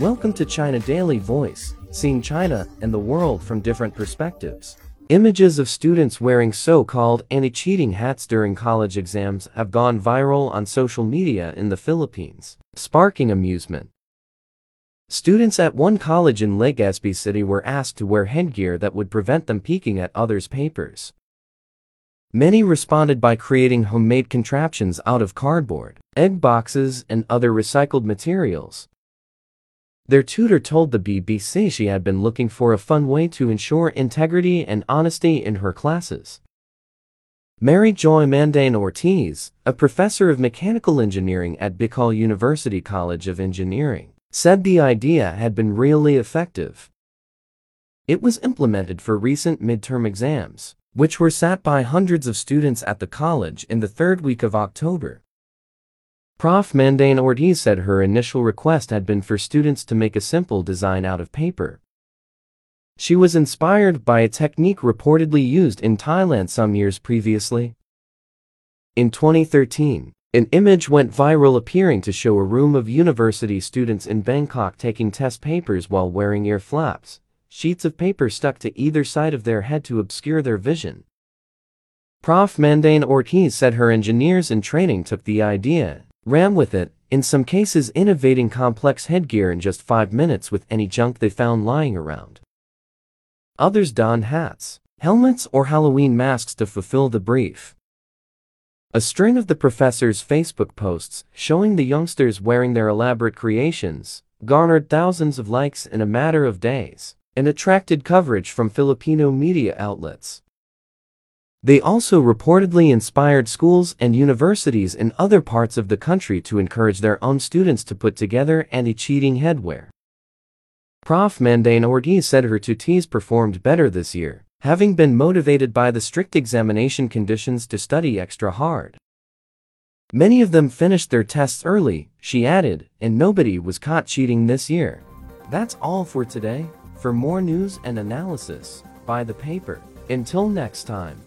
Welcome to China Daily Voice, seeing China and the world from different perspectives. Images of students wearing so-called anti-cheating hats during college exams have gone viral on social media in the Philippines, sparking amusement. Students at one college in Legazpi City were asked to wear headgear that would prevent them peeking at others' papers. Many responded by creating homemade contraptions out of cardboard, egg boxes, and other recycled materials. Their tutor told the BBC she had been looking for a fun way to ensure integrity and honesty in her classes. Mary Joy Mandane Ortiz, a professor of mechanical engineering at Bicol University College of Engineering, said the idea had been really effective. It was implemented for recent midterm exams, which were sat by hundreds of students at the college in the third week of October. Prof. Mandane Ortiz said her initial request had been for students to make a simple design out of paper. She was inspired by a technique reportedly used in Thailand some years previously. In 2013, an image went viral appearing to show a room of university students in Bangkok taking test papers while wearing ear flaps, sheets of paper stuck to either side of their head to obscure their vision. Prof. Mandane Ortiz said her engineers in training took the idea, ran with it, in some cases innovating complex headgear in just five minutes with any junk they found lying around. Others don hats, helmets or Halloween masks to fulfill the brief. A string of the professor's Facebook posts showing the youngsters wearing their elaborate creations garnered thousands of likes in a matter of days and attracted coverage from Filipino media outlets. They also reportedly inspired schools and universities in other parts of the country to encourage their own students to put together anti-cheating headwear. Prof. Mandane Ortiz said her tutees performed better this year having been motivated by the strict examination conditions to study extra hard. Many of them finished their tests early, she added, and nobody was caught cheating this year. That's all for today. For more news and analysis, buy the paper. Until next time.